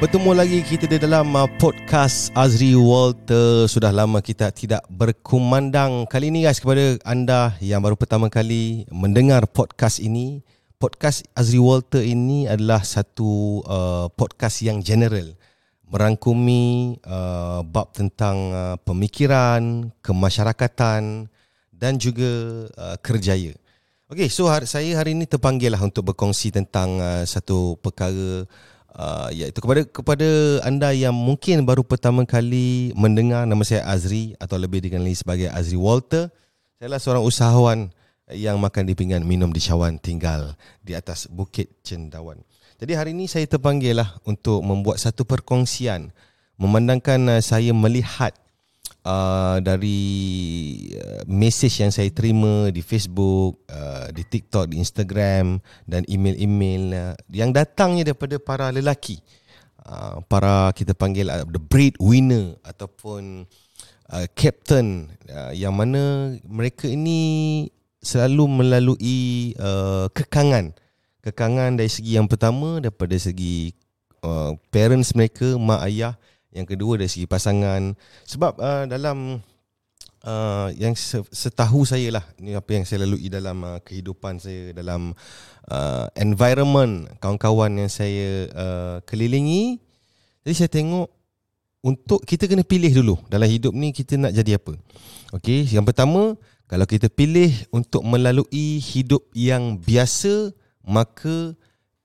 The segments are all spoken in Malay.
Bertemu lagi kita di dalam uh, podcast Azri Walter. Sudah lama kita tidak berkumandang. Kali ini guys kepada anda yang baru pertama kali mendengar podcast ini. Podcast Azri Walter ini adalah satu uh, podcast yang general. Merangkumi uh, bab tentang uh, pemikiran, kemasyarakatan dan juga uh, kerjaya. Okay, so hari, saya hari ini terpanggil lah untuk berkongsi tentang uh, satu perkara iaitu kepada kepada anda yang mungkin baru pertama kali mendengar nama saya Azri atau lebih dikenali sebagai Azri Walter. Saya adalah seorang usahawan yang makan di pinggan, minum di cawan, tinggal di atas Bukit Cendawan. Jadi hari ini saya terpanggil lah untuk membuat satu perkongsian memandangkan uh, saya melihat uh, dari uh, message yang saya terima di Facebook, uh, di TikTok, di Instagram dan email-email uh, yang datangnya daripada para lelaki. Uh, para kita panggil uh, the breadwinner ataupun uh, captain uh, yang mana mereka ini selalu melalui uh, kekangan. Kekangan dari segi yang pertama daripada segi uh, parents mereka, mak ayah yang kedua dari segi pasangan sebab uh, dalam uh, yang setahu saya lah ni apa yang saya lalui dalam uh, kehidupan saya dalam uh, environment kawan-kawan yang saya uh, kelilingi. Jadi saya tengok untuk kita kena pilih dulu dalam hidup ni kita nak jadi apa. Okey yang pertama kalau kita pilih untuk melalui hidup yang biasa maka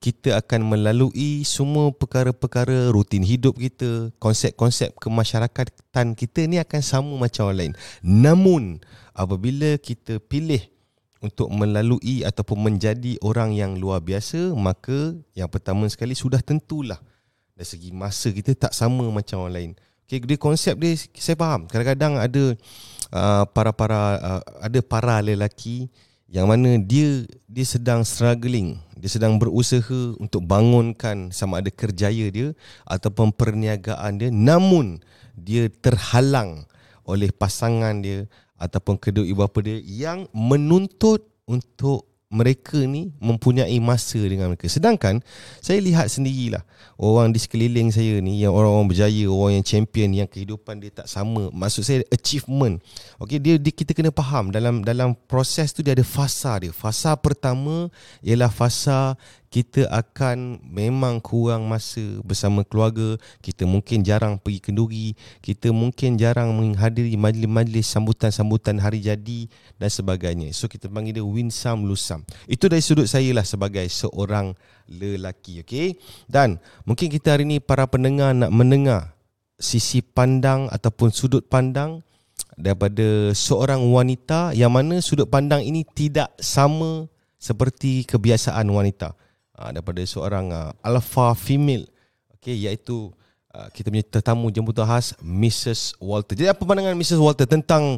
kita akan melalui semua perkara-perkara rutin hidup kita, konsep-konsep kemasyarakatan kita ni akan sama macam orang lain. Namun, apabila kita pilih untuk melalui ataupun menjadi orang yang luar biasa, maka yang pertama sekali sudah tentulah dari segi masa kita tak sama macam orang lain. Okay, dia konsep dia saya faham. Kadang-kadang ada uh, para-para uh, ada para lelaki yang mana dia dia sedang struggling dia sedang berusaha untuk bangunkan sama ada kerjaya dia ataupun perniagaan dia. Namun dia terhalang oleh pasangan dia ataupun kedua ibu bapa dia yang menuntut untuk mereka ni mempunyai masa dengan mereka. Sedangkan saya lihat sendirilah orang di sekeliling saya ni yang orang-orang berjaya, orang yang champion yang kehidupan dia tak sama. Maksud saya achievement. Okey, dia, dia kita kena faham dalam dalam proses tu dia ada fasa dia. Fasa pertama ialah fasa kita akan memang kurang masa bersama keluarga, kita mungkin jarang pergi kenduri, kita mungkin jarang menghadiri majlis-majlis sambutan-sambutan hari jadi dan sebagainya. So kita panggil dia win some lose some. Itu dari sudut saya lah sebagai seorang lelaki, okay? Dan mungkin kita hari ini para pendengar nak mendengar sisi pandang ataupun sudut pandang daripada seorang wanita yang mana sudut pandang ini tidak sama seperti kebiasaan wanita uh, daripada seorang uh, alpha female okey iaitu uh, kita punya tetamu jemputan khas Mrs Walter. Jadi apa pandangan Mrs Walter tentang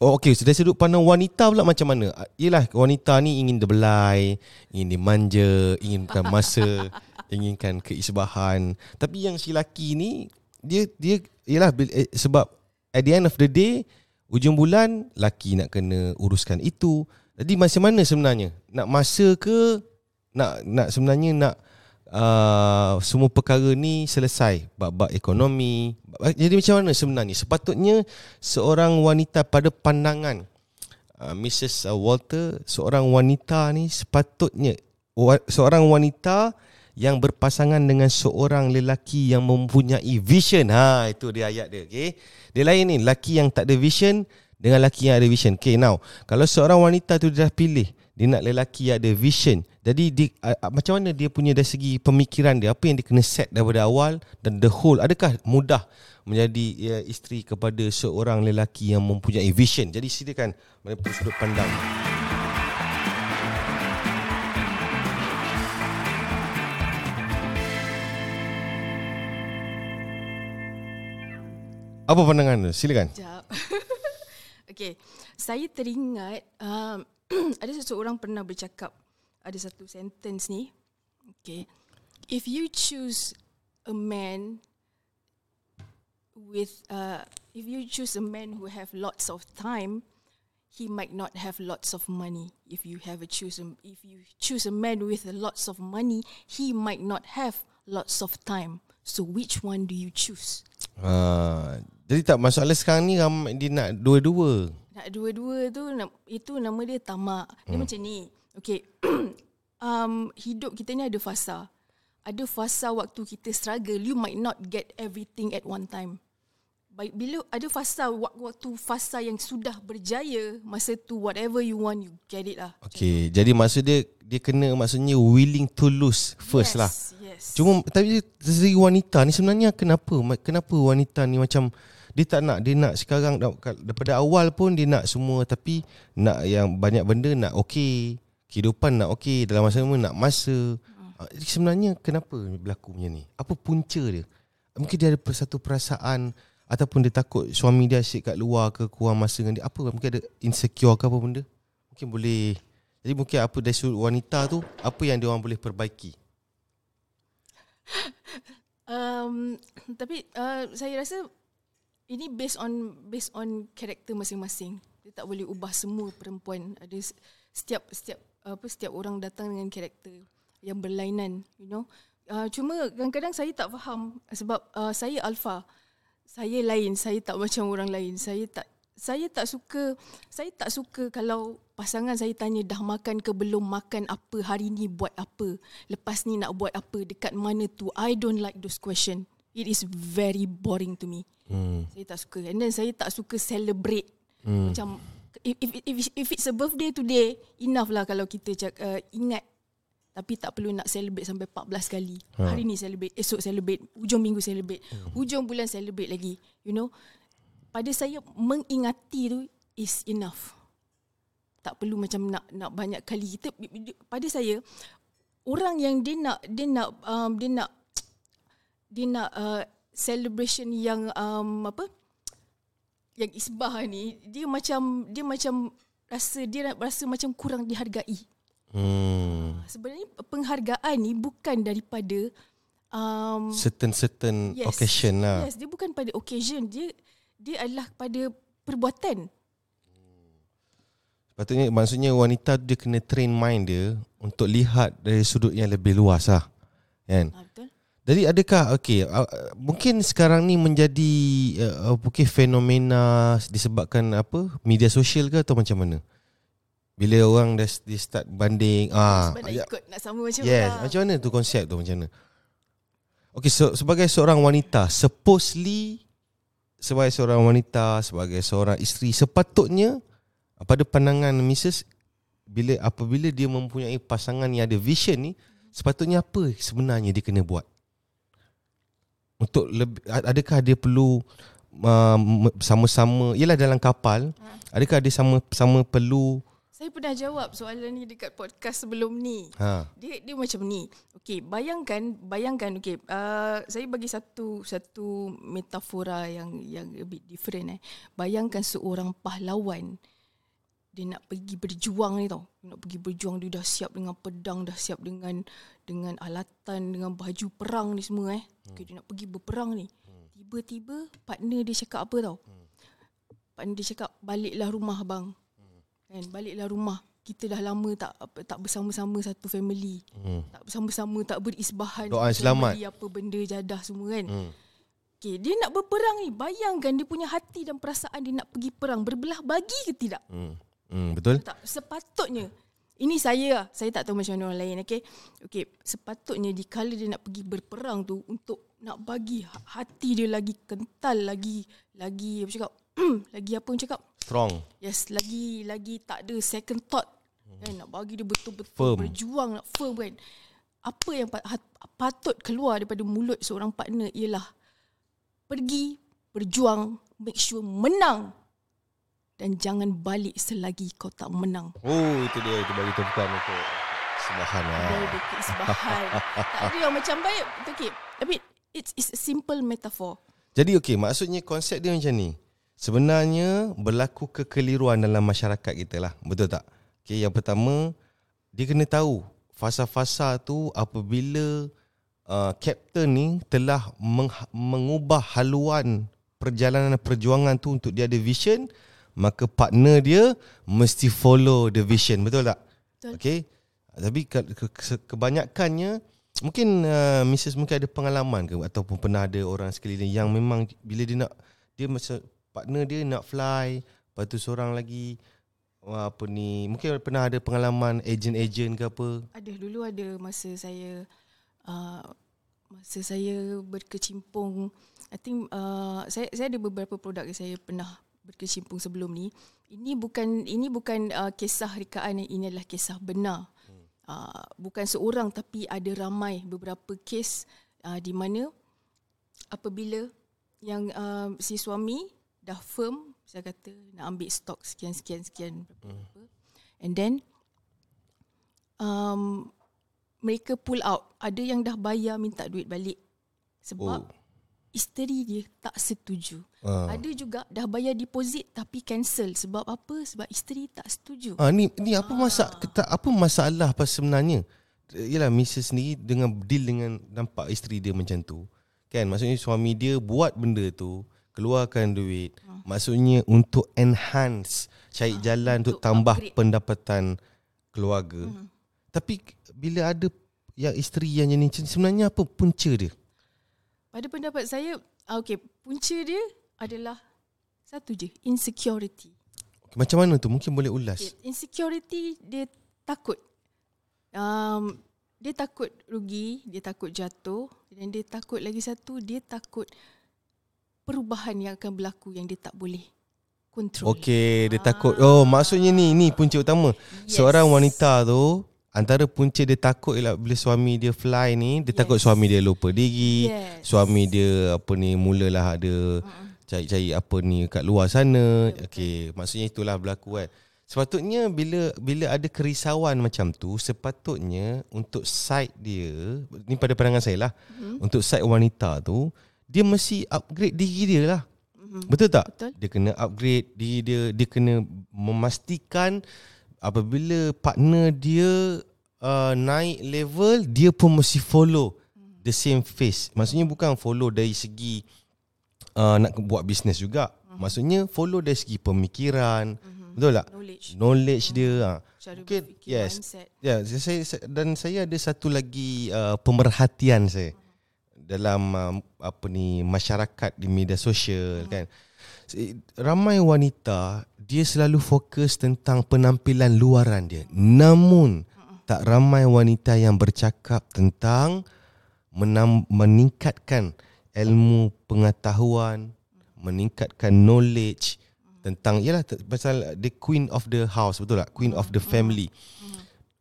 Oh okey dari sudut pandang wanita pula macam mana? Yalah wanita ni ingin dibelai, ingin dimanja, inginkan masa, inginkan keisbahan. Tapi yang si laki ni dia dia yalah eh, sebab at the end of the day ujung bulan laki nak kena uruskan itu. Jadi macam mana sebenarnya? Nak masa ke nak nak sebenarnya nak uh, semua perkara ni selesai. Bab-bab ekonomi. Jadi macam mana sebenarnya? Sepatutnya seorang wanita pada pandangan uh, Mrs Walter seorang wanita ni sepatutnya seorang wanita yang berpasangan dengan seorang lelaki yang mempunyai vision. Ha itu dia ayat dia okey? Dia lain ni lelaki yang tak ada vision dengan lelaki yang ada vision okey now kalau seorang wanita tu dah pilih dia nak lelaki yang ada vision jadi di, uh, macam mana dia punya dari segi pemikiran dia apa yang dia kena set daripada awal dan the whole adakah mudah menjadi ya, isteri kepada seorang lelaki yang mempunyai vision. Jadi silakan mana sudut pandang. Apa pandangan tu? Silakan. Okey, saya teringat um, ada seseorang pernah bercakap ada satu sentence ni. Okay. If you choose a man with uh if you choose a man who have lots of time, he might not have lots of money. If you have a choose if you choose a man with lots of money, he might not have lots of time. So which one do you choose? Ha, jadi tak masalah sekarang ni ramai dia nak dua-dua. Nak dua-dua tu itu nama dia tamak. Dia hmm. macam ni. Okay. um, hidup kita ni ada fasa. Ada fasa waktu kita struggle, you might not get everything at one time. Baik bila ada fasa waktu fasa yang sudah berjaya, masa tu whatever you want you get it lah. Okay, jadi maksud dia dia kena maksudnya willing to lose first yes, lah. Yes. Cuma tapi dari wanita ni sebenarnya kenapa kenapa wanita ni macam dia tak nak dia nak sekarang daripada awal pun dia nak semua tapi nak yang banyak benda nak okey kehidupan nak okey dalam masa sama nak masa hmm. sebenarnya kenapa berlaku macam ni apa punca dia mungkin dia ada satu perasaan ataupun dia takut suami dia asyik kat luar ke kurang masa dengan dia apa? Mungkin ada insecure ke apa benda? Mungkin boleh. Jadi mungkin apa dari sudut wanita tu apa yang dia orang boleh perbaiki? Um tapi uh, saya rasa ini based on based on karakter masing-masing. Dia tak boleh ubah semua perempuan. Ada setiap setiap apa setiap orang datang dengan karakter yang berlainan you know. Uh, cuma kadang-kadang saya tak faham sebab uh, saya alpha saya lain saya tak macam orang lain. Saya tak saya tak suka saya tak suka kalau pasangan saya tanya dah makan ke belum? Makan apa? Hari ni buat apa? Lepas ni nak buat apa? Dekat mana tu? I don't like those question. It is very boring to me. Hmm. saya tak suka. And then saya tak suka celebrate. Hmm. macam if, if if if it's a birthday today enough lah kalau kita cak, uh, ingat tapi tak perlu nak celebrate sampai 14 kali. Ha. Hari ni celebrate, esok celebrate, hujung minggu celebrate, hmm. hujung bulan celebrate lagi. You know, pada saya mengingati tu is enough. Tak perlu macam nak nak banyak kali kita pada saya orang yang dia nak dia nak um, dia nak dia nak uh, celebration yang um, apa yang isbah ni dia macam dia macam rasa dia rasa macam kurang dihargai. Hmm. Sebenarnya penghargaan ni bukan daripada um, certain certain yes, occasion lah. Yes, dia bukan pada occasion, dia dia adalah pada perbuatan. Sepatutnya maksudnya wanita dia kena train mind dia untuk lihat dari sudut yang lebih luas lah. Kan? Ha, betul. Jadi adakah okey uh, mungkin sekarang ni menjadi uh, mungkin fenomena disebabkan apa media sosial ke atau macam mana? Bila orang dah di start banding ah Sebab nak ikut nak sama macam yes, lah. macam mana tu konsep tu macam mana? Okay, so, sebagai seorang wanita, supposedly sebagai seorang wanita, sebagai seorang isteri, sepatutnya pada pandangan Mrs. bila apabila dia mempunyai pasangan yang ada vision ni, sepatutnya apa sebenarnya dia kena buat? Untuk lebih, adakah dia perlu uh, sama-sama, ialah dalam kapal, ha. adakah dia sama-sama perlu saya pernah jawab soalan ni dekat podcast sebelum ni. Ha. Dia dia macam ni. Okey, bayangkan bayangkan okey, uh, saya bagi satu satu metafora yang yang a bit different eh. Bayangkan seorang pahlawan dia nak pergi berjuang ni tau. Nak pergi berjuang dia dah siap dengan pedang, dah siap dengan dengan alatan, dengan baju perang ni semua eh. Okey, dia nak pergi berperang ni. Hmm. Tiba-tiba partner dia cakap apa tau? Hmm. Partner dia cakap, "Baliklah rumah bang." Kan baliklah rumah. Kita dah lama tak tak bersama-sama satu family. Hmm. Tak bersama-sama, tak berisbahan. Doa selamat. Apa benda jadah semua kan. Hmm. Okay, dia nak berperang ni. Bayangkan dia punya hati dan perasaan dia nak pergi perang. Berbelah bagi ke tidak? Hmm. Hmm, betul. Tak, sepatutnya. Ini saya lah. Saya tak tahu macam mana orang lain. Okay? okay, sepatutnya di kala dia nak pergi berperang tu. Untuk nak bagi hati dia lagi kental. Lagi, lagi apa cakap. lagi apa yang cakap? Strong. Yes, lagi lagi tak ada second thought. Kan nak bagi dia betul-betul firm. berjuang nak firm kan. Apa yang patut keluar daripada mulut seorang partner ialah pergi berjuang make sure menang dan jangan balik selagi kau tak menang. Oh, itu dia itu bagi tepukan untuk sebahan sebahan. tak ada yang macam baik. Okay. Tapi it's, it's a simple metaphor. Jadi okay, maksudnya konsep dia macam ni sebenarnya berlaku kekeliruan dalam masyarakat kita lah. Betul tak? Okay, yang pertama, dia kena tahu fasa-fasa tu apabila uh, kapten ni telah meng- mengubah haluan perjalanan perjuangan tu untuk dia ada vision, maka partner dia mesti follow the vision. Betul tak? Betul. Okay. Tapi ke- ke- kebanyakannya Mungkin uh, Mrs mungkin ada pengalaman ke ataupun pernah ada orang sekeliling yang memang bila dia nak dia masa partner dia nak fly, lepas tu seorang lagi wah, apa ni mungkin pernah ada pengalaman agent-agent ke apa. Ada dulu ada masa saya uh, masa saya berkecimpung I think uh, saya saya ada beberapa produk yang saya pernah berkecimpung sebelum ni. Ini bukan ini bukan uh, kisah rekaan ini adalah kisah benar. Uh, bukan seorang tapi ada ramai beberapa kes uh, di mana apabila yang uh, si suami dah firm saya kata nak ambil stok sekian sekian sekian berapa and then um, mereka pull out ada yang dah bayar minta duit balik sebab Oh. isteri dia tak setuju Ah. ada juga dah bayar deposit tapi cancel sebab apa sebab isteri tak setuju Ah ni ni apa masa kita apa masalah pas sebenarnya? Yalah Mrs sendiri dengan deal dengan nampak isteri dia macam tu. Kan maksudnya suami dia buat benda tu, keluarkan duit. Maksudnya untuk enhance cari jalan untuk, untuk tambah upgrade. pendapatan keluarga. Tapi bila ada yang isteri yang jenis sebenarnya apa punca dia? pada pendapat saya ah, okey punca dia adalah satu je insecurity Macam mana tu? Mungkin boleh ulas. Okay, insecurity dia takut. Um, dia takut rugi, dia takut jatuh dan dia takut lagi satu dia takut perubahan yang akan berlaku yang dia tak boleh kontrol. Okey, dia takut. Oh, maksudnya ni ni punca utama. Yes. Seorang wanita tu antara punca dia takut ialah bila suami dia fly ni, dia yes. takut suami dia lupa diri, Yes. suami dia apa ni mulalah ada cari-cari apa ni kat luar sana. Okey, maksudnya itulah berlaku kan. Sepatutnya bila bila ada kerisauan macam tu, sepatutnya untuk side dia, ni pada pandangan saya lah, hmm. untuk side wanita tu, dia mesti upgrade diri dia lah. Hmm. Betul tak? Betul. Dia kena upgrade diri dia, dia kena memastikan apabila partner dia uh, naik level, dia pun mesti follow the same face. Maksudnya bukan follow dari segi uh, nak buat bisnes juga. Maksudnya follow dari segi pemikiran. Betul tak? Knowledge. Knowledge dia. ha. Cara Mungkin yes. mindset. Ya, saya, saya dan saya ada satu lagi uh, pemerhatian saya dalam uh, apa ni masyarakat di media sosial kan. Si- Ramai wanita dia selalu fokus tentang penampilan luaran dia. Namun tak ramai wanita yang bercakap tentang menam, meningkatkan ilmu pengetahuan, meningkatkan knowledge tentang yalah t- pasal the queen of the house betul tak? Queen of the family.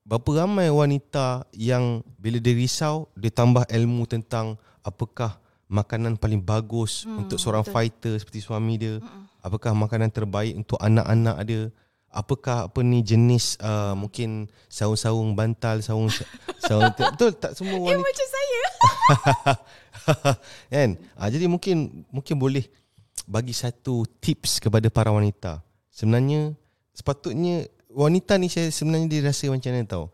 Berapa ramai wanita yang bila dia risau dia tambah ilmu tentang apakah makanan paling bagus hmm, untuk seorang betul. fighter seperti suami dia, hmm. apakah makanan terbaik untuk anak-anak dia, apakah apa ni jenis uh, mungkin saung-saung bantal, saung saung betul tak semua Eh wanita macam saya. kan? Ah, jadi mungkin mungkin boleh bagi satu tips kepada para wanita. Sebenarnya sepatutnya wanita ni saya sebenarnya dia rasa macam mana tahu.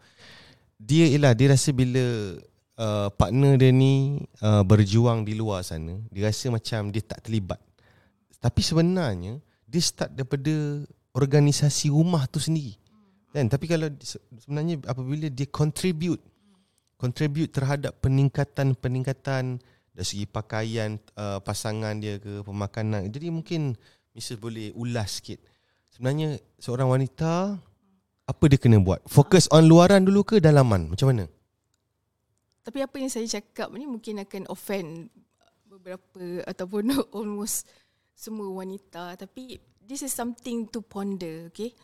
Dia ialah dia rasa bila uh, partner dia ni uh, berjuang di luar sana, dia rasa macam dia tak terlibat. Tapi sebenarnya dia start daripada organisasi rumah tu sendiri. Kan? Tapi kalau se- sebenarnya apabila dia contribute contribute terhadap peningkatan-peningkatan dari segi pakaian uh, pasangan dia ke pemakanan. Jadi mungkin Mrs boleh ulas sikit. Sebenarnya seorang wanita apa dia kena buat? Fokus on luaran dulu ke dalaman? Macam mana? Tapi apa yang saya cakap ni mungkin akan offend beberapa ataupun almost semua wanita. Tapi this is something to ponder, okay?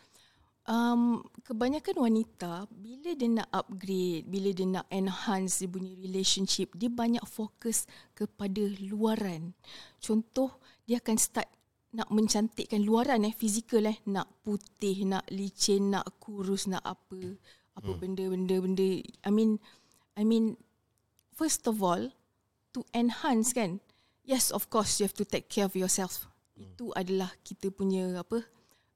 Um, kebanyakan wanita bila dia nak upgrade, bila dia nak enhance dia punya relationship, dia banyak fokus kepada luaran. Contoh, dia akan start nak mencantikkan luaran eh, fizikal eh, nak putih, nak licin, nak kurus, nak apa, apa benda-benda benda. I mean, I mean, first of all, to enhance kan, yes of course you have to take care of yourself. Itu adalah kita punya apa,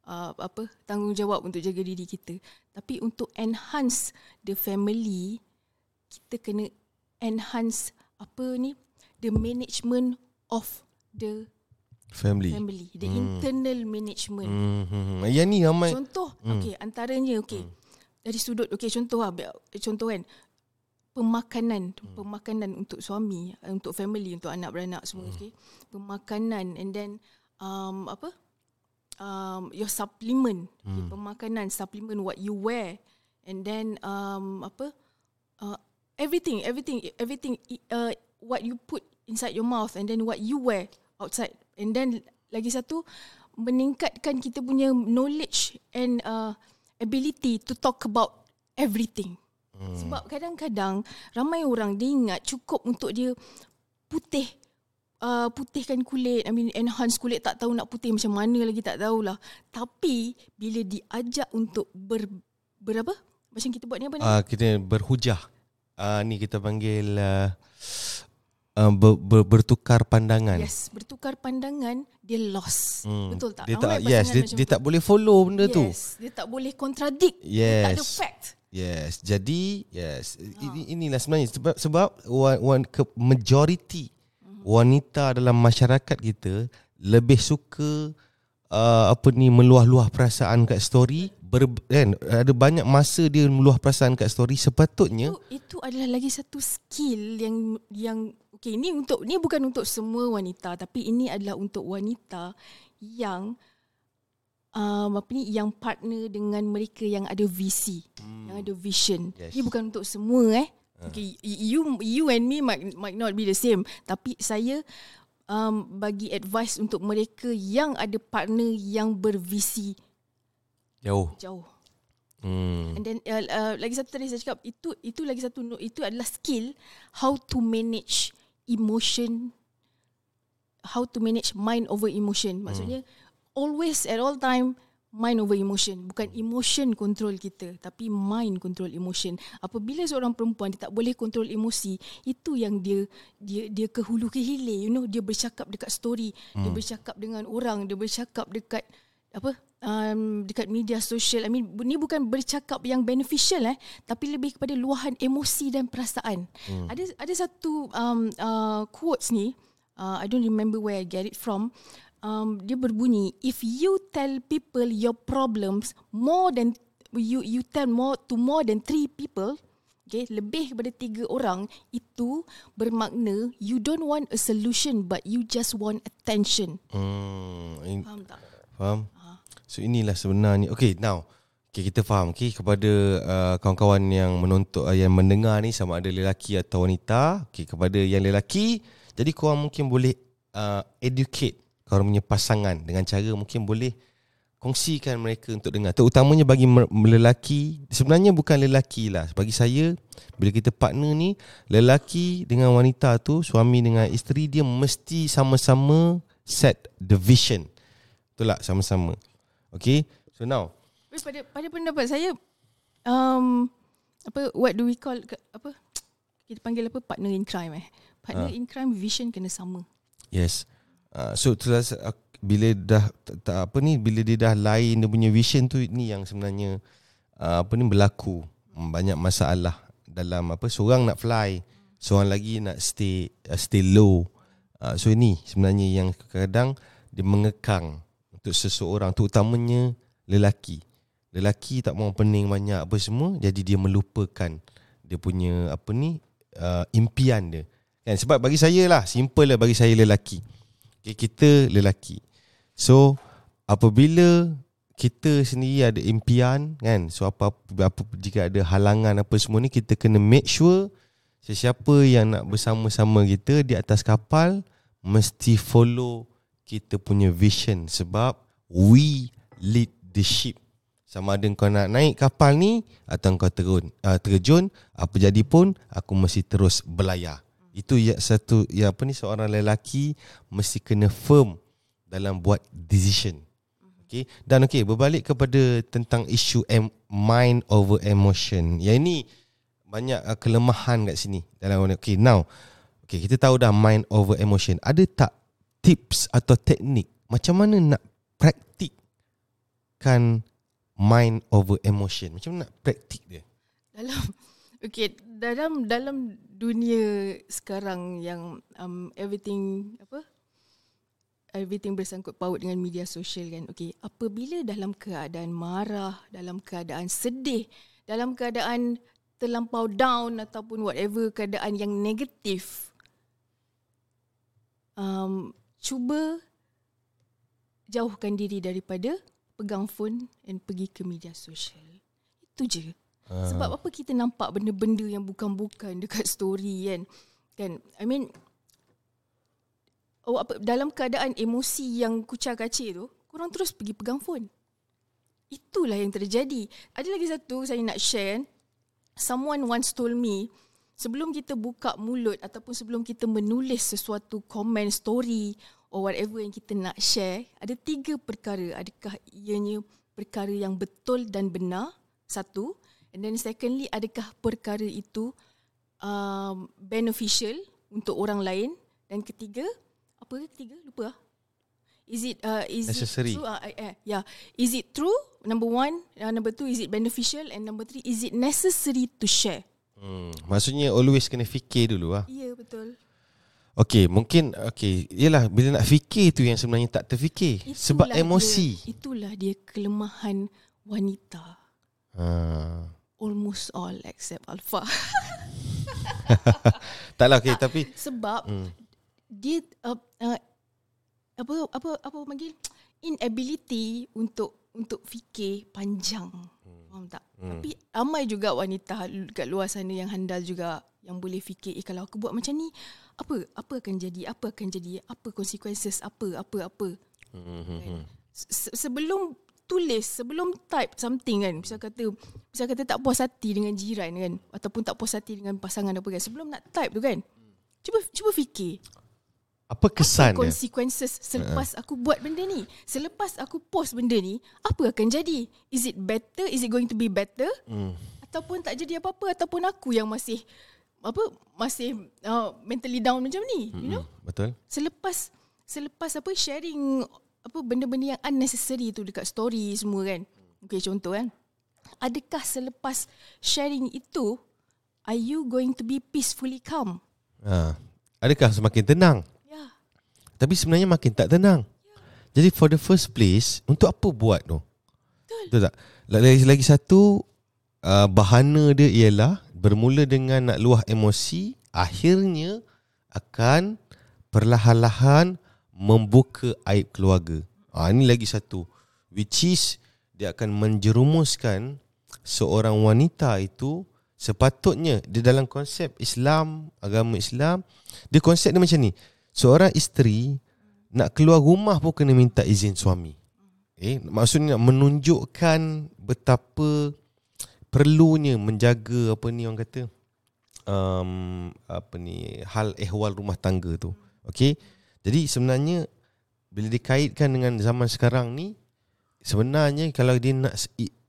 uh, apa tanggungjawab untuk jaga diri kita. Tapi untuk enhance the family, kita kena enhance apa ni, the management of the Family. family, the internal management. Hmm, hmm, hmm. Yang ni ramai Contoh, hmm. okey, antaranya okey. Hmm. Dari sudut okey contoh lah, contoh kan. Pemakanan hmm. pemakanan untuk suami uh, untuk family untuk anak beranak semua hmm. okey pemakanan and then um apa um your supplement hmm. okay, pemakanan supplement what you wear and then um apa uh, everything everything everything uh, what you put inside your mouth and then what you wear outside and then lagi satu meningkatkan kita punya knowledge and uh, ability to talk about everything. Hmm. Sebab kadang-kadang ramai orang dia ingat cukup untuk dia putih uh, putihkan kulit, I mean enhance kulit tak tahu nak putih macam mana lagi tak tahulah. Tapi bila diajak untuk ber berapa? Macam kita buat ni apa ni? Uh, kita berhujah. Uh, ni kita panggil uh, uh, ber, ber, bertukar pandangan. Yes, bertukar pandangan dia lost. Hmm. Betul tak? Dia tak yes, dia, dia tak boleh follow benda yes, tu. Yes, dia tak boleh contradict. Yes. Dia tak ada fact. Yes. Jadi, yes. Ha. Inilah sebenarnya sebab sebab one, one ke majority hmm. wanita dalam masyarakat kita lebih suka uh, apa ni meluah-luah perasaan kat story ber, kan ada banyak masa dia meluah perasaan kat story sepatutnya itu, itu adalah lagi satu skill yang yang okey ini untuk ni bukan untuk semua wanita tapi ini adalah untuk wanita yang um, apa ni yang partner dengan mereka yang ada visi hmm. yang ada vision yes. ini bukan untuk semua eh uh. okay you you and me might might not be the same tapi saya um, bagi advice untuk mereka yang ada partner yang bervisi Jauh. Jauh. Hmm. And then uh, uh, lagi satu tadi saya cakap itu itu lagi satu itu adalah skill how to manage emotion how to manage mind over emotion. Maksudnya hmm. Always at all time mind over emotion bukan emotion control kita tapi mind control emotion apabila seorang perempuan dia tak boleh control emosi itu yang dia dia dia ke hulu ke hilir you know dia bercakap dekat story hmm. dia bercakap dengan orang dia bercakap dekat apa um, dekat media sosial. I mean ni bukan bercakap yang beneficial eh tapi lebih kepada luahan emosi dan perasaan. Hmm. Ada ada satu um, uh, quotes ni uh, I don't remember where I get it from. Um, dia berbunyi if you tell people your problems more than you you tell more to more than three people Okay, lebih kepada tiga orang itu bermakna you don't want a solution but you just want attention. Hmm, in, faham tak? Faham. So inilah sebenarnya Okay now okay, Kita faham okay, Kepada uh, kawan-kawan yang menonton uh, Yang mendengar ni Sama ada lelaki atau wanita okay, Kepada yang lelaki Jadi korang mungkin boleh uh, Educate Korang punya pasangan Dengan cara mungkin boleh Kongsikan mereka untuk dengar. Terutamanya bagi lelaki Sebenarnya bukan lelaki lah. Bagi saya Bila kita partner ni Lelaki dengan wanita tu Suami dengan isteri Dia mesti sama-sama Set the vision. Betul tak? Sama-sama. Okay So now. Pada pada pendapat saya um, apa What do we call Apa? Kita panggil apa? Partner in crime eh. Partner uh. in crime Vision kena sama. Yes uh, So terus uh, Bila dah tak, Apa ni Bila dia dah lain Dia punya vision tu Ni yang sebenarnya uh, Apa ni berlaku Banyak masalah Dalam apa Seorang nak fly Seorang lagi nak stay uh, Stay low uh, So ini sebenarnya Yang kadang Dia mengekang untuk seseorang terutamanya lelaki. Lelaki tak mau pening banyak apa semua jadi dia melupakan dia punya apa ni uh, impian dia. Kan sebab bagi saya lah simple lah bagi saya lelaki. Okay, kita lelaki. So apabila kita sendiri ada impian kan so apa, apa jika ada halangan apa semua ni kita kena make sure sesiapa yang nak bersama-sama kita di atas kapal mesti follow kita punya vision sebab we lead the ship. Sama ada kau nak naik kapal ni atau kau terjun, uh, terjun apa jadi pun aku mesti terus berlayar. Itu ya satu ya apa ni seorang lelaki mesti kena firm dalam buat decision. Okay. Dan okay, berbalik kepada tentang isu em- mind over emotion. Yang ini banyak uh, kelemahan kat sini dalam okay now. Okay, kita tahu dah mind over emotion. Ada tak tips atau teknik macam mana nak praktikkan mind over emotion? Macam mana nak praktik dia? Dalam okay, dalam dalam dunia sekarang yang um, everything apa? Everything bersangkut paut dengan media sosial kan. Okay, apabila dalam keadaan marah, dalam keadaan sedih, dalam keadaan terlampau down ataupun whatever keadaan yang negatif, um, cuba jauhkan diri daripada pegang phone dan pergi ke media sosial. Itu je. Uh. Sebab apa kita nampak benda-benda yang bukan-bukan dekat story kan? Kan? I mean, oh, apa, dalam keadaan emosi yang kucar kacir tu, korang terus pergi pegang phone. Itulah yang terjadi. Ada lagi satu saya nak share. Someone once told me, sebelum kita buka mulut ataupun sebelum kita menulis sesuatu komen story or whatever yang kita nak share, ada tiga perkara. Adakah ianya perkara yang betul dan benar? Satu. And then secondly, adakah perkara itu um, beneficial untuk orang lain? Dan ketiga, apa ketiga? Lupa lah. Is it uh, is Necessary. it true? Uh, uh, yeah. Is it true? Number one. Uh, number two, is it beneficial? And number three, is it necessary to share? Hmm, maksudnya always kena fikir dulu lah. Ya, yeah, betul. Okay, mungkin okay, yalah bila nak fikir tu yang sebenarnya tak terfikir Itulah sebab emosi. Dia, itulah dia kelemahan wanita. Ha. Almost all except alpha. Taklah okay, tapi Sebab hmm. dia uh, uh, apa apa apa panggil inability untuk untuk fikir panjang. Hmm. Faham tak? Hmm. Tapi ramai juga wanita kat luar sana yang handal juga yang boleh fikir eh kalau aku buat macam ni apa apa akan jadi? Apa akan jadi? Apa consequences? Apa apa apa? Hmm. Kan? Se- sebelum tulis sebelum type something kan. Misal kata misal kata tak puas hati dengan jiran kan ataupun tak puas hati dengan pasangan apa kan sebelum nak type tu kan. Cuba cuba fikir. Apa kesan apa consequences selepas uh aku buat benda ni? Selepas aku post benda ni apa akan jadi? Is it better? Is it going to be better? Hmm. ataupun tak jadi apa-apa? Ataupun aku yang masih apa masih uh, mentally down macam ni hmm. you know? betul. Selepas selepas apa? Sharing apa benda-benda yang unnecessary tu dekat story semua kan. Okay contoh kan. Adakah selepas sharing itu are you going to be peacefully calm? Ha. Adakah semakin tenang? Ya. Tapi sebenarnya makin tak tenang. Ya. Jadi for the first place untuk apa buat tu? Betul. Betul tak? Lagi lagi satu uh, bahana dia ialah bermula dengan nak luah emosi akhirnya akan perlahan-lahan membuka aib keluarga. Ha, ini lagi satu which is dia akan menjerumuskan seorang wanita itu sepatutnya di dalam konsep Islam, agama Islam, dia konsep dia macam ni. Seorang isteri nak keluar rumah pun kena minta izin suami. Eh, maksudnya nak menunjukkan betapa perlunya menjaga apa ni orang kata um, apa ni hal ehwal rumah tangga tu. Okey. Jadi sebenarnya bila dikaitkan dengan zaman sekarang ni sebenarnya kalau dia nak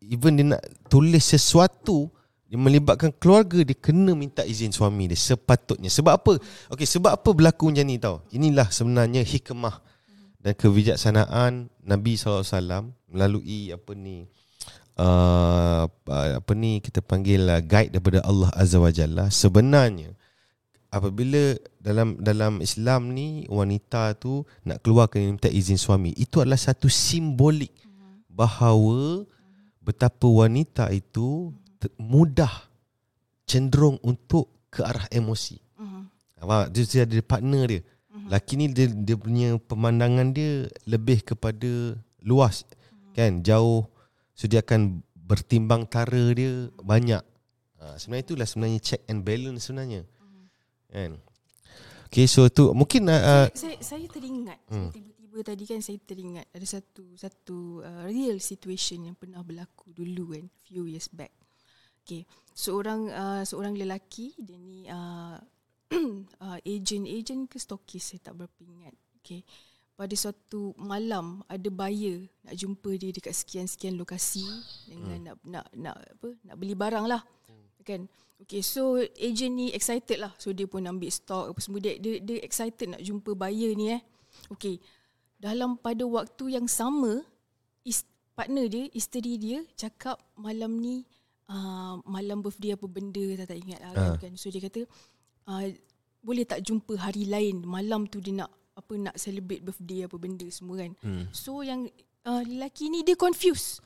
even dia nak tulis sesuatu yang melibatkan keluarga dia kena minta izin suami dia sepatutnya. Sebab apa? Okey, sebab apa berlaku macam ni tau? Inilah sebenarnya hikmah dan kebijaksanaan Nabi SAW melalui apa ni uh, apa ni kita panggil uh, guide daripada Allah Azza wa Jalla sebenarnya apabila dalam dalam Islam ni wanita tu nak keluar kena minta izin suami itu adalah satu simbolik bahawa betapa wanita itu mudah cenderung untuk ke arah emosi. Uh-huh. Dia, dia ada partner dia. Uh-huh. Laki ni dia, dia punya pemandangan dia lebih kepada luas uh-huh. kan jauh so dia akan bertimbang tara dia banyak. Ha, sebenarnya itulah sebenarnya check and balance sebenarnya. Kan? Okay, so tu mungkin uh, saya, saya, saya teringat hmm. tiba-tiba tadi kan saya teringat ada satu satu uh, real situation yang pernah berlaku dulu kan few years back. Okay, seorang uh, seorang lelaki dia ni uh, uh, agent agent ke stokis saya tak berapa ingat. Okay, pada suatu malam ada buyer nak jumpa dia dekat sekian-sekian lokasi dengan hmm. nak nak nak apa nak beli barang lah. Kan? Okay, so agent ni excited lah. So dia pun ambil stok apa semua. Dia, dia, dia excited nak jumpa buyer ni eh. Okay, dalam pada waktu yang sama, is, partner dia, isteri dia cakap malam ni uh, malam birthday apa benda tak, tak ingat lah uh. kan. So dia kata, uh, boleh tak jumpa hari lain. Malam tu dia nak apa nak celebrate birthday apa benda semua kan. Hmm. So yang uh, lelaki ni dia confused.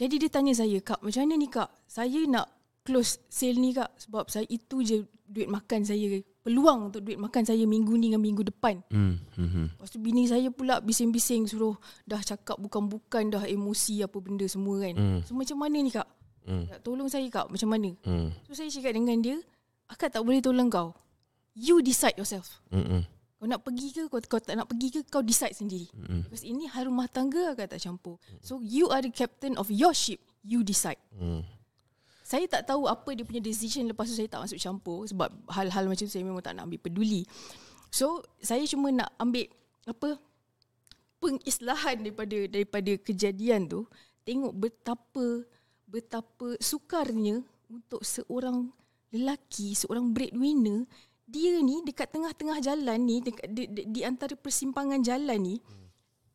Jadi dia tanya saya, Kak macam mana ni Kak? Saya nak close sale ni kak sebab saya itu je duit makan saya peluang untuk duit makan saya minggu ni dengan minggu depan. Hmm. Hmm. Lepas tu bini saya pula bising-bising suruh dah cakap bukan-bukan dah emosi apa benda semua kan. Hmm. So macam mana ni kak? Hmm. Nak tolong saya kak macam mana? Hmm. So saya cakap dengan dia, akak tak boleh tolong kau. You decide yourself. Hmm. Kau nak pergi ke kau, kau tak nak pergi ke kau decide sendiri. Hmm. Because ini rumah tangga akak tak campur. So you are the captain of your ship. You decide. Hmm. Saya tak tahu apa dia punya decision lepas tu saya tak masuk campur sebab hal-hal macam tu saya memang tak nak ambil peduli. So saya cuma nak ambil apa pengislahan daripada daripada kejadian tu tengok betapa betapa sukarnya untuk seorang lelaki, seorang breadwinner dia ni dekat tengah-tengah jalan ni dekat di, di, di antara persimpangan jalan ni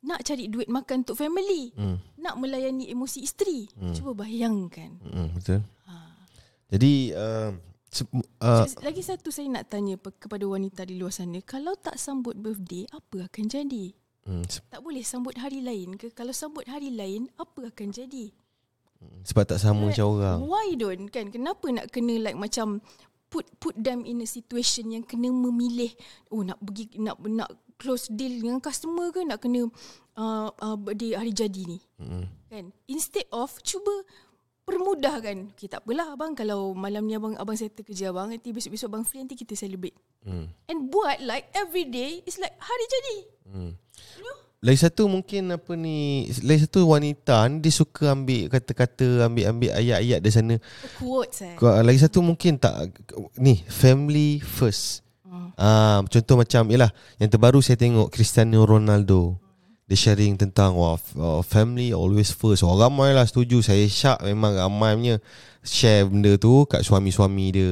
nak cari duit makan untuk family, Hmm. nak melayani emosi isteri. Cuba bayangkan. Hmm. Betul. Jadi uh, uh, Lagi satu saya nak tanya kepada wanita di luar sana, kalau tak sambut birthday, apa akan jadi? hmm, Tak boleh sambut hari lain ke? Kalau sambut hari lain, apa akan jadi? sebab tak sama macam orang. Why don't kan? Kenapa nak kena like macam put put them in a situation yang kena memilih oh nak pergi nak nak close deal dengan customer ke nak kena uh, uh, birthday hari jadi ni. Hmm. Kan? Instead of cuba permudah kan. Okay, tak apalah abang kalau malam ni abang abang settle kerja abang nanti besok-besok abang free nanti kita celebrate. Hmm. And buat like every day is like hari jadi. Hmm. You know? Lagi satu mungkin apa ni Lagi satu wanita ni Dia suka ambil kata-kata Ambil-ambil ayat-ayat dari sana Quotes eh. Lagi satu mungkin tak Ni Family first Hmm. Ah, Contoh macam Yelah Yang terbaru saya tengok Cristiano Ronaldo Dia sharing tentang wah, uh, Family always first Orang ramai lah setuju Saya syak memang ramai punya Share benda tu Kat suami-suami dia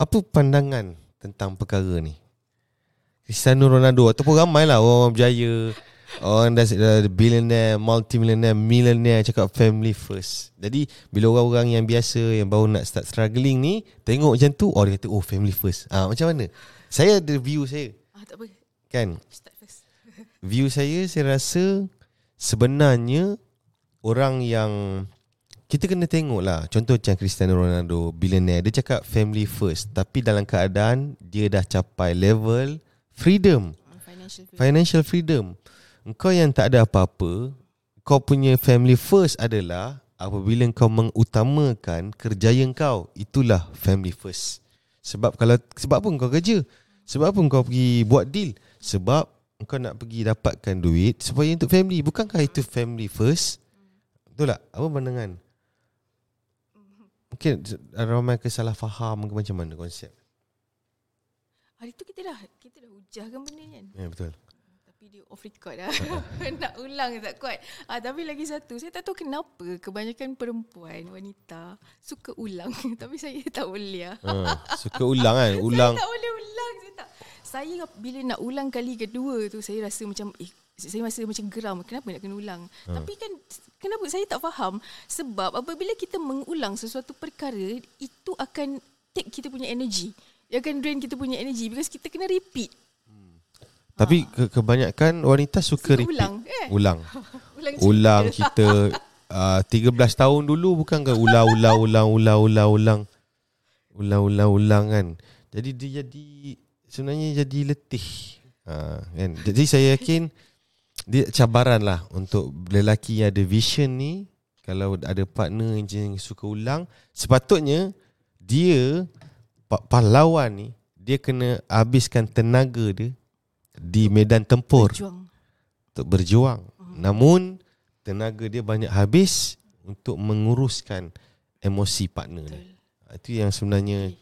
Apa pandangan Tentang perkara ni Cristiano Ronaldo Ataupun ramai lah Orang berjaya Orang dah dah billionaire, multi-millionaire, millionaire cakap family first. Jadi bila orang-orang yang biasa yang baru nak start struggling ni tengok macam tu, oh dia kata oh family first. Ah macam mana? Saya ada view saya Ah tak apa. kan. Start. View saya saya rasa sebenarnya orang yang kita kena tengok lah. Contoh macam Cristiano Ronaldo Billionaire Dia cakap family first. Tapi dalam keadaan Dia dah capai level Freedom. Financial freedom. Financial freedom. Engkau yang tak ada apa-apa Kau punya family first adalah Apabila kau mengutamakan Kerjaya kau. Itulah family first. Sebab kalau Sebab apa kau kerja. Sebab apa kau pergi buat deal. Sebab Kau nak pergi dapatkan duit Supaya untuk family Bukankah itu family first Betul tak? Apa pandangan? Mungkin ramai kesalah faham ke macam mana konsep Hari tu kita dah kita dah hujahkan benda ni kan. Ya betul Dia off record dah. Nak ulang tak kuat. Ah, tapi lagi satu, saya tak tahu kenapa kebanyakan perempuan, wanita suka ulang. tapi saya tak boleh lah. ha, Suka ulang kan Ulang Saya tak boleh ulang. Saya tak. Saya bila nak ulang kali kedua tu, saya rasa macam, eh, saya rasa macam geram. Kenapa nak kena ulang? Ha. Tapi kan, kenapa saya tak faham. Sebab apabila kita mengulang sesuatu perkara, itu akan take kita punya energy. Dia akan drain kita punya energy because kita kena repeat. Tapi ha. kebanyakan wanita suka repeat. ulang. Eh? Ulang. ulang. Ulang kita uh, 13 tahun dulu bukan ke ulang ulang ulang ulang ulang ulang. Ulang ulang ulang kan. Jadi dia jadi sebenarnya jadi letih. Ha, kan? Jadi saya yakin dia cabaran lah untuk lelaki yang ada vision ni kalau ada partner yang suka ulang sepatutnya dia pahlawan ni dia kena habiskan tenaga dia di medan tempur Berjuang. untuk berjuang. Namun tenaga dia banyak habis untuk menguruskan emosi partner ni. Ah, Itu yang sebenarnya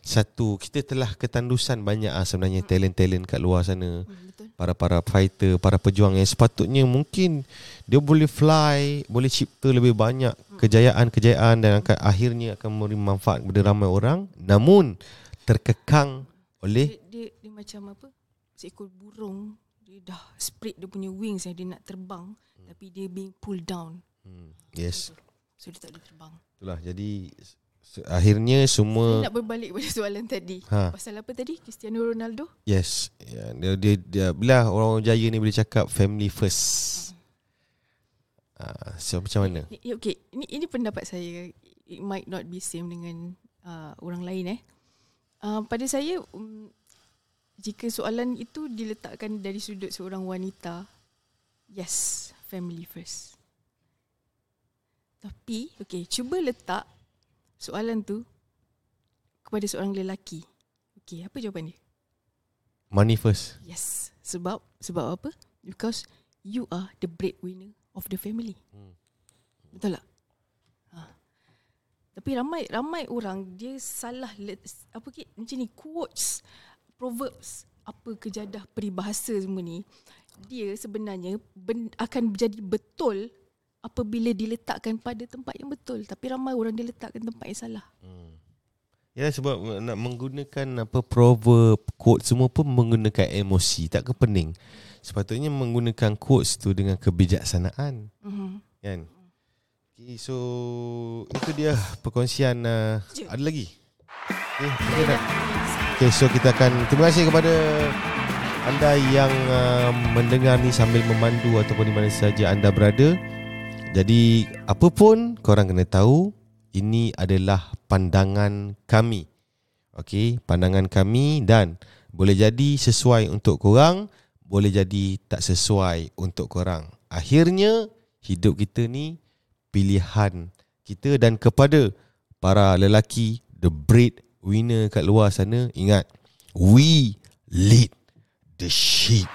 satu kita telah ketandusan banyak ah sebenarnya talent-talent kat luar sana. Hmm, betul. Para-para fighter, para pejuang yang sepatutnya mungkin dia boleh fly, boleh cipta lebih banyak kejayaan-kejayaan dan akan akhirnya akan memberi manfaat kepada ramai orang. Namun terkekang oleh Dia, dia, dia macam apa? Seekor burung dia dah spread dia punya wings yang dia nak terbang hmm. tapi dia being pulled down. hmm, yes. So dia tak boleh terbang. Itulah jadi se- akhirnya semua Saya nak berbalik pada soalan tadi. Ha. Pasal apa tadi? Cristiano Ronaldo? Yes, ya, dia, dia, dia bila orang jaya ni boleh cakap family first. Ah, so macam mana? Ni- Okay, ini ini pendapat saya. It might not be same dengan uh, orang lain eh. Uh, pada saya um, jika soalan itu diletakkan dari sudut seorang wanita, yes, family first. Tapi, okay, cuba letak soalan tu kepada seorang lelaki. Okay, apa jawapan dia? Money first. Yes. Sebab sebab apa? Because you are the breadwinner of the family. Hmm. Betul tak? Ha. Tapi ramai ramai orang dia salah let, apa ke macam ni quotes, proverbs, apa kejadah peribahasa semua ni dia sebenarnya ben, akan jadi betul apabila diletakkan pada tempat yang betul tapi ramai orang diletakkan tempat yang salah. Hmm. Ya sebab nak menggunakan apa proverb, quote semua pun menggunakan emosi, tak ke pening. Sepatutnya menggunakan quotes tu dengan kebijaksanaan. Mm-hmm. Kan? Okay, so itu dia perkongsian uh, ada lagi. Okay, okay, okay, so kita akan terima kasih kepada anda yang uh, mendengar ni sambil memandu ataupun di mana saja anda berada. Jadi apa pun korang kena tahu ini adalah pandangan kami. Okey, pandangan kami dan boleh jadi sesuai untuk korang, boleh jadi tak sesuai untuk korang. Akhirnya hidup kita ni pilihan kita dan kepada para lelaki the bread winner kat luar sana ingat we lead the sheep.